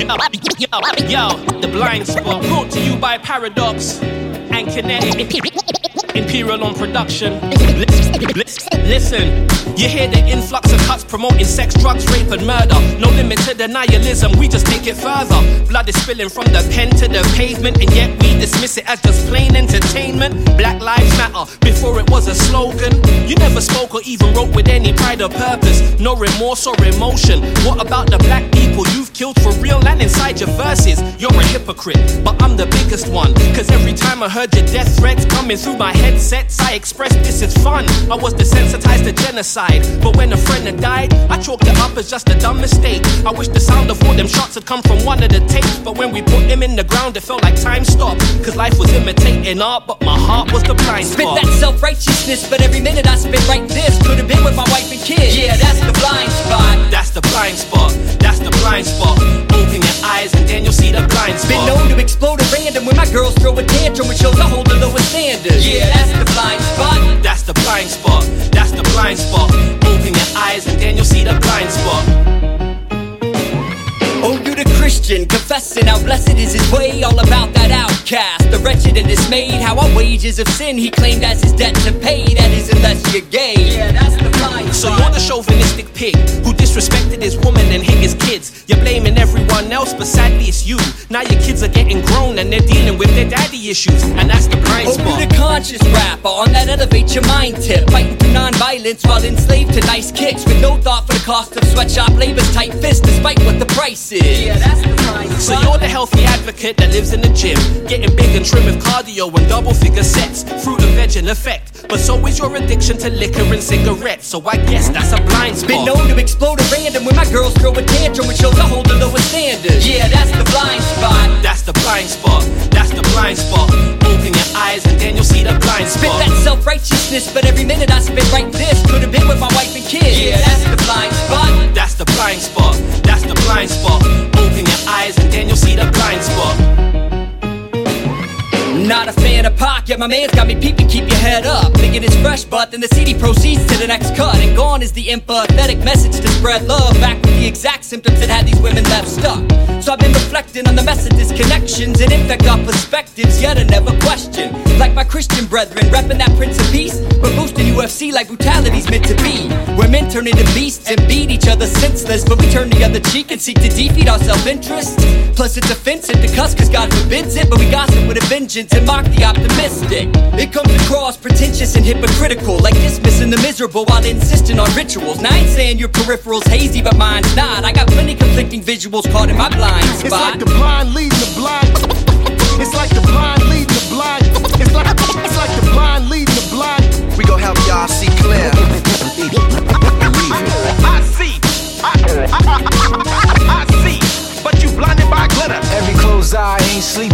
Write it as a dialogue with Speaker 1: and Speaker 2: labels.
Speaker 1: Yo, the blind spot brought to you by Paradox and Kinetic. Imperial on production. Listen, you hear the influx of cuts promoting sex, drugs, rape, and murder. No limit to denialism, we just take it further. Blood is spilling from the pen to the pavement, and yet we dismiss it as just plain entertainment. Black Lives Matter before it was a slogan. You never spoke or even wrote with any pride or purpose, no remorse or emotion. What about the black people you've killed for real and inside your verses? You're a hypocrite, but I'm the biggest one. Cause every time I heard your death threats coming through my headsets, I expressed this is fun. I was desensitized to genocide, but when a friend had died, I chalked it up as just a dumb mistake. I wish the sound of all them shots had come from one of the tapes, but when we put him in the ground, it felt like time stopped. Cause life was imitating art, but my heart was the blind
Speaker 2: righteousness, but every minute I spit right this. Could have been with my wife and kids. Yeah, that's the blind spot.
Speaker 1: That's the blind spot. That's the blind spot. Open your eyes and then you'll see the blind spot.
Speaker 2: Been known to explode at random when my girls throw a tantrum, which shows I hold the lowest standard. Yeah, that's the blind spot.
Speaker 1: That's the blind spot. That's the blind spot. Open your eyes and then you'll see the blind spot.
Speaker 2: Oh, you the Christian, confessing how blessed is his way, and dismayed. How our wages of sin he claimed as his debt to pay. That is unless you're gay. Yeah, that's the blind
Speaker 1: So you're the chauvinistic pig who disrespected his woman and hit his kids. You're blaming everyone else, but sadly it's you. Now your kids are getting grown and they're dealing with their daddy issues, and that's the blind
Speaker 2: Oh,
Speaker 1: spot.
Speaker 2: you the conscious rapper on that elevate your mind tip. Fighting for non-violence while enslaved to nice kicks with no thought for the cost of sweatshop labor's tight fist
Speaker 1: healthy advocate that lives in the gym, getting big and trim with cardio and double figure sets, fruit and veg in effect. But so is your addiction to liquor and cigarettes. So I guess that's a blind spot.
Speaker 2: Been known to explode at random when my girls throw a tantrum, which shows I hold the lowest standard. Yeah, that's the blind spot.
Speaker 1: That's the blind spot. That's the blind spot. Open your eyes and then you'll see the blind spot.
Speaker 2: Spit that self-righteousness, but every minute I spit right yet my man's got me peeping, keep your head up. Thinking it's fresh, but then the CD proceeds to the next cut. And gone is the empathetic message to spread love. Back with the exact symptoms that had these women left stuck. So I've been reflecting on the mess of disconnections and infect our perspectives, yet I never question. Like my Christian brethren, repping that Prince of Peace, but boosting UFC like brutality's meant to be. Where men turn into beasts and beat each other senseless, but we turn the other cheek and seek to defeat our self-interest. Plus it's offensive to cuss cause God forbids it, with a vengeance and mock the optimistic. It comes across pretentious and hypocritical, like dismissing the miserable while insisting on rituals. Now I ain't saying your peripheral's hazy, but mine's not. I got plenty conflicting visuals caught in my blind spot.
Speaker 3: It's like the blind leading the blind. It's like the blind leading the blind. It's like it's like the blind leading the blind.
Speaker 4: We gon' help y'all see clear.
Speaker 3: I see. I, I, I, I see. But you blinded by glitter.
Speaker 4: Every closed eye ain't sleep